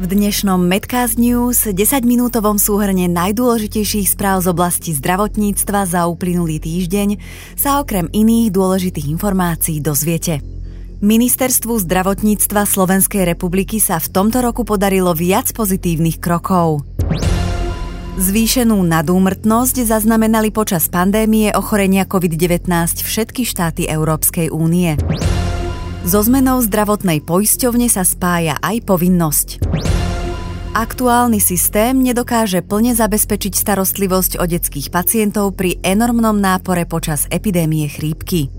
V dnešnom Medcast News 10-minútovom súhrne najdôležitejších správ z oblasti zdravotníctva za uplynulý týždeň sa okrem iných dôležitých informácií dozviete. Ministerstvu zdravotníctva Slovenskej republiky sa v tomto roku podarilo viac pozitívnych krokov. Zvýšenú nadúmrtnosť zaznamenali počas pandémie ochorenia COVID-19 všetky štáty Európskej únie. So zmenou zdravotnej poisťovne sa spája aj povinnosť. Aktuálny systém nedokáže plne zabezpečiť starostlivosť o detských pacientov pri enormnom nápore počas epidémie chrípky.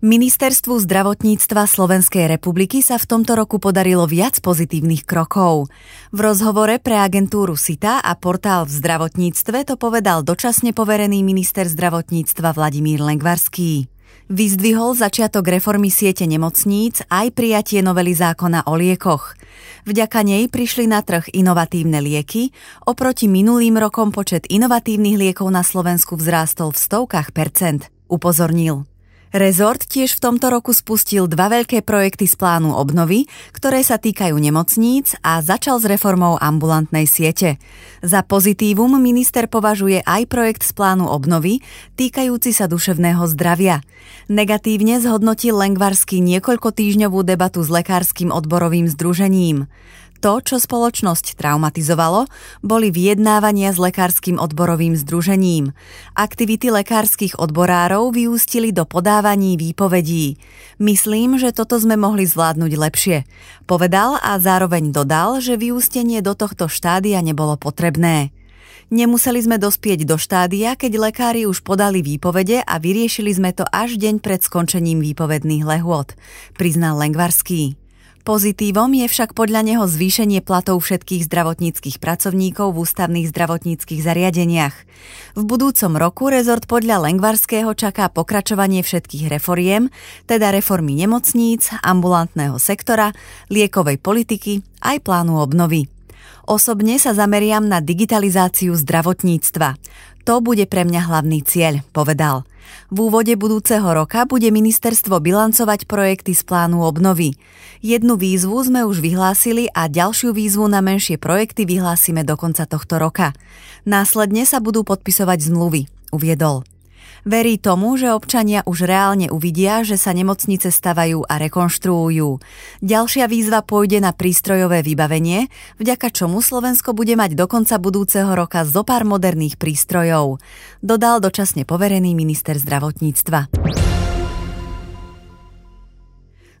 Ministerstvu zdravotníctva Slovenskej republiky sa v tomto roku podarilo viac pozitívnych krokov. V rozhovore pre agentúru SITA a portál v zdravotníctve to povedal dočasne poverený minister zdravotníctva Vladimír Lengvarský. Vyzdvihol začiatok reformy siete nemocníc aj prijatie novely zákona o liekoch. Vďaka nej prišli na trh inovatívne lieky, oproti minulým rokom počet inovatívnych liekov na Slovensku vzrástol v stovkách percent, upozornil. Rezort tiež v tomto roku spustil dva veľké projekty z plánu obnovy, ktoré sa týkajú nemocníc a začal s reformou ambulantnej siete. Za pozitívum minister považuje aj projekt z plánu obnovy týkajúci sa duševného zdravia. Negatívne zhodnotil Lengvarsky niekoľko týždňovú debatu s lekárskym odborovým združením. To, čo spoločnosť traumatizovalo, boli vyjednávania s lekárskym odborovým združením. Aktivity lekárskych odborárov vyústili do podávaní výpovedí. Myslím, že toto sme mohli zvládnuť lepšie. Povedal a zároveň dodal, že vyústenie do tohto štádia nebolo potrebné. Nemuseli sme dospieť do štádia, keď lekári už podali výpovede a vyriešili sme to až deň pred skončením výpovedných lehôd, priznal Lengvarský. Pozitívom je však podľa neho zvýšenie platov všetkých zdravotníckých pracovníkov v ústavných zdravotníckých zariadeniach. V budúcom roku rezort podľa Lengvarského čaká pokračovanie všetkých reforiem, teda reformy nemocníc, ambulantného sektora, liekovej politiky aj plánu obnovy. Osobne sa zameriam na digitalizáciu zdravotníctva. To bude pre mňa hlavný cieľ, povedal. V úvode budúceho roka bude ministerstvo bilancovať projekty z plánu obnovy. Jednu výzvu sme už vyhlásili a ďalšiu výzvu na menšie projekty vyhlásime do konca tohto roka. Následne sa budú podpisovať zmluvy, uviedol. Verí tomu, že občania už reálne uvidia, že sa nemocnice stavajú a rekonštruujú. Ďalšia výzva pôjde na prístrojové vybavenie, vďaka čomu Slovensko bude mať do konca budúceho roka zo pár moderných prístrojov, dodal dočasne poverený minister zdravotníctva.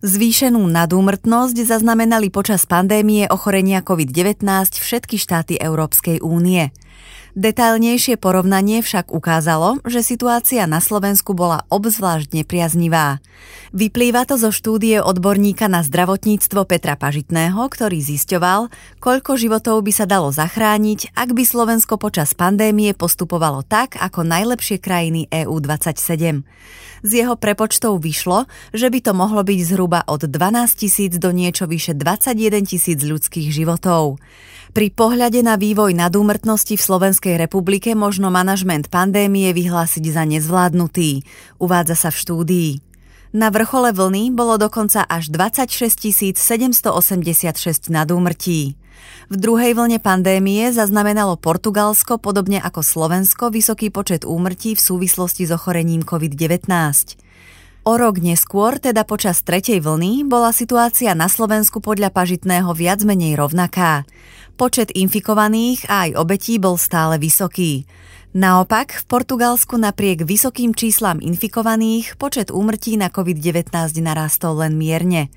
Zvýšenú nadúmrtnosť zaznamenali počas pandémie ochorenia COVID-19 všetky štáty Európskej únie. Detailnejšie porovnanie však ukázalo, že situácia na Slovensku bola obzvlášť nepriaznivá. Vyplýva to zo štúdie odborníka na zdravotníctvo Petra Pažitného, ktorý zisťoval, koľko životov by sa dalo zachrániť, ak by Slovensko počas pandémie postupovalo tak, ako najlepšie krajiny EU27. Z jeho prepočtov vyšlo, že by to mohlo byť zhruba od 12 tisíc do niečo vyše 21 tisíc ľudských životov. Pri pohľade na vývoj nadúmrtnosti v Slovenskej republike možno manažment pandémie vyhlásiť za nezvládnutý, uvádza sa v štúdii. Na vrchole vlny bolo dokonca až 26 786 nadúmrtí. V druhej vlne pandémie zaznamenalo Portugalsko podobne ako Slovensko vysoký počet úmrtí v súvislosti s ochorením COVID-19. O rok neskôr, teda počas tretej vlny, bola situácia na Slovensku podľa Pažitného viac menej rovnaká. Počet infikovaných a aj obetí bol stále vysoký. Naopak, v Portugalsku napriek vysokým číslam infikovaných počet úmrtí na COVID-19 narastol len mierne.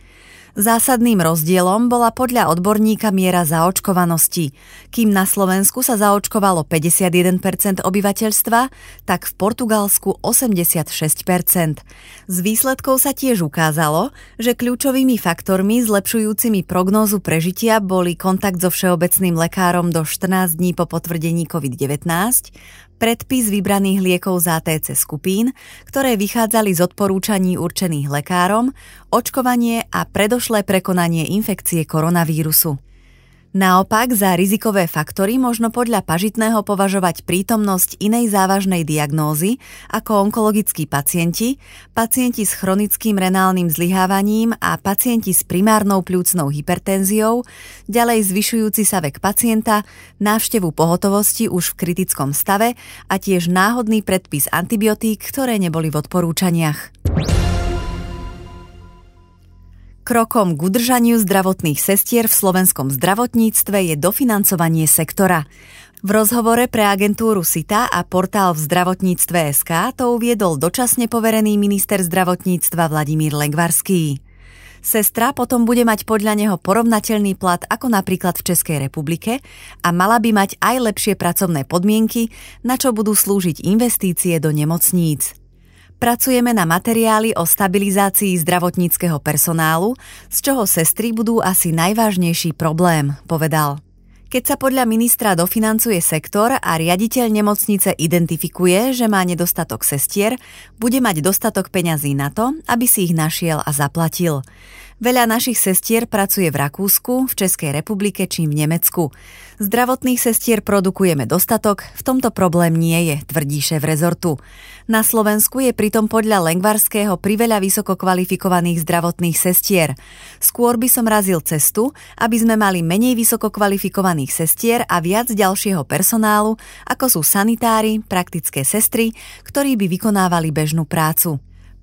Zásadným rozdielom bola podľa odborníka miera zaočkovanosti. Kým na Slovensku sa zaočkovalo 51% obyvateľstva, tak v Portugalsku 86%. Z výsledkov sa tiež ukázalo, že kľúčovými faktormi zlepšujúcimi prognózu prežitia boli kontakt so všeobecným lekárom do 14 dní po potvrdení COVID-19, predpis vybraných liekov z ATC skupín, ktoré vychádzali z odporúčaní určených lekárom, očkovanie a predošlé prekonanie infekcie koronavírusu. Naopak za rizikové faktory možno podľa pažitného považovať prítomnosť inej závažnej diagnózy ako onkologickí pacienti, pacienti s chronickým renálnym zlyhávaním a pacienti s primárnou pľúcnou hypertenziou, ďalej zvyšujúci sa vek pacienta, návštevu pohotovosti už v kritickom stave a tiež náhodný predpis antibiotík, ktoré neboli v odporúčaniach. Krokom k udržaniu zdravotných sestier v slovenskom zdravotníctve je dofinancovanie sektora. V rozhovore pre agentúru SITA a portál v zdravotníctve SK to uviedol dočasne poverený minister zdravotníctva Vladimír Legvarský. Sestra potom bude mať podľa neho porovnateľný plat ako napríklad v Českej republike a mala by mať aj lepšie pracovné podmienky, na čo budú slúžiť investície do nemocníc. Pracujeme na materiáli o stabilizácii zdravotníckého personálu, z čoho sestry budú asi najvážnejší problém, povedal. Keď sa podľa ministra dofinancuje sektor a riaditeľ nemocnice identifikuje, že má nedostatok sestier, bude mať dostatok peňazí na to, aby si ich našiel a zaplatil. Veľa našich sestier pracuje v Rakúsku, v Českej republike či v Nemecku. Zdravotných sestier produkujeme dostatok, v tomto problém nie je, tvrdí šéf rezortu. Na Slovensku je pritom podľa Lengvarského priveľa vysoko kvalifikovaných zdravotných sestier. Skôr by som razil cestu, aby sme mali menej vysoko kvalifikovaných sestier a viac ďalšieho personálu, ako sú sanitári, praktické sestry, ktorí by vykonávali bežnú prácu.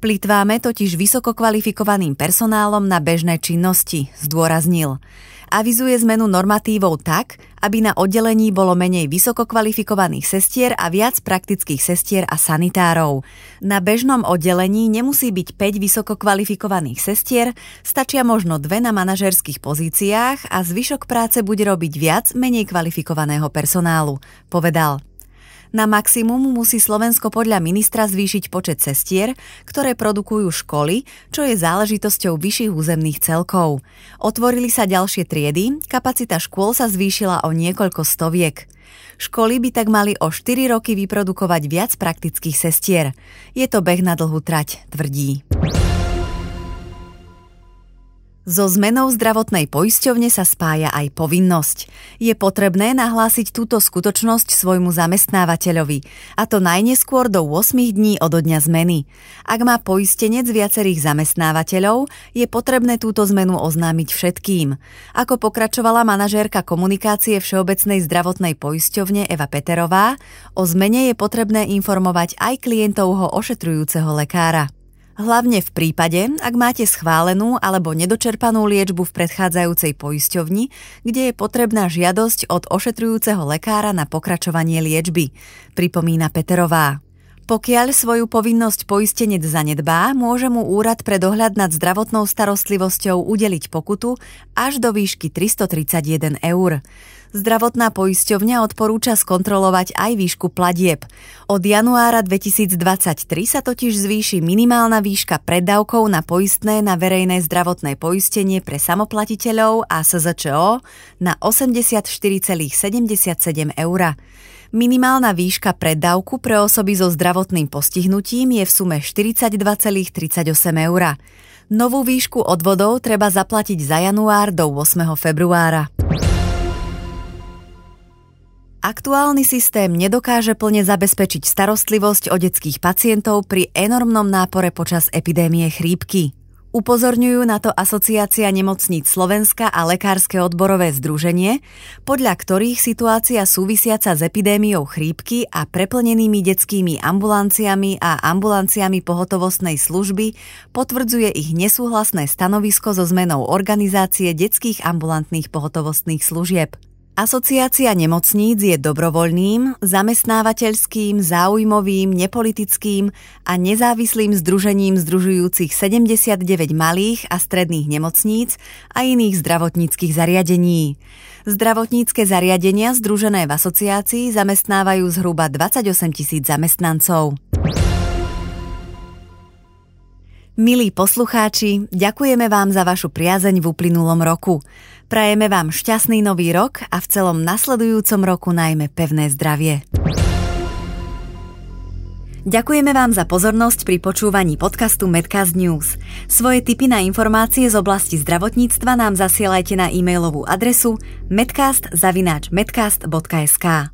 Plitváme totiž vysoko kvalifikovaným personálom na bežné činnosti, zdôraznil. Avizuje zmenu normatívov tak, aby na oddelení bolo menej vysoko kvalifikovaných sestier a viac praktických sestier a sanitárov. Na bežnom oddelení nemusí byť 5 vysoko kvalifikovaných sestier, stačia možno dve na manažerských pozíciách a zvyšok práce bude robiť viac menej kvalifikovaného personálu, povedal. Na maximum musí Slovensko podľa ministra zvýšiť počet cestier, ktoré produkujú školy, čo je záležitosťou vyšších územných celkov. Otvorili sa ďalšie triedy, kapacita škôl sa zvýšila o niekoľko stoviek. Školy by tak mali o 4 roky vyprodukovať viac praktických sestier. Je to beh na dlhú trať, tvrdí. So zmenou zdravotnej poisťovne sa spája aj povinnosť. Je potrebné nahlásiť túto skutočnosť svojmu zamestnávateľovi, a to najneskôr do 8 dní od dňa zmeny. Ak má poistenec viacerých zamestnávateľov, je potrebné túto zmenu oznámiť všetkým. Ako pokračovala manažérka komunikácie Všeobecnej zdravotnej poisťovne Eva Peterová, o zmene je potrebné informovať aj klientovho ošetrujúceho lekára. Hlavne v prípade, ak máte schválenú alebo nedočerpanú liečbu v predchádzajúcej poisťovni, kde je potrebná žiadosť od ošetrujúceho lekára na pokračovanie liečby, pripomína Peterová. Pokiaľ svoju povinnosť poistenec zanedbá, môže mu úrad pre dohľad nad zdravotnou starostlivosťou udeliť pokutu až do výšky 331 eur. Zdravotná poisťovňa odporúča skontrolovať aj výšku platieb. Od januára 2023 sa totiž zvýši minimálna výška preddavkov na poistné na verejné zdravotné poistenie pre samoplatiteľov a SZČO na 84,77 eur. Minimálna výška preddavku pre osoby so zdravotným postihnutím je v sume 42,38 eur. Novú výšku odvodov treba zaplatiť za január do 8. februára. Aktuálny systém nedokáže plne zabezpečiť starostlivosť o detských pacientov pri enormnom nápore počas epidémie chrípky. Upozorňujú na to Asociácia nemocníc Slovenska a Lekárske odborové združenie, podľa ktorých situácia súvisiaca s epidémiou chrípky a preplnenými detskými ambulanciami a ambulanciami pohotovostnej služby potvrdzuje ich nesúhlasné stanovisko so zmenou organizácie detských ambulantných pohotovostných služieb. Asociácia nemocníc je dobrovoľným, zamestnávateľským, záujmovým, nepolitickým a nezávislým združením združujúcich 79 malých a stredných nemocníc a iných zdravotníckých zariadení. Zdravotnícke zariadenia združené v asociácii zamestnávajú zhruba 28 tisíc zamestnancov. Milí poslucháči, ďakujeme vám za vašu priazeň v uplynulom roku. Prajeme vám šťastný nový rok a v celom nasledujúcom roku najmä pevné zdravie. Ďakujeme vám za pozornosť pri počúvaní podcastu Medcast News. Svoje tipy na informácie z oblasti zdravotníctva nám zasielajte na e-mailovú adresu medcast.medcast.sk.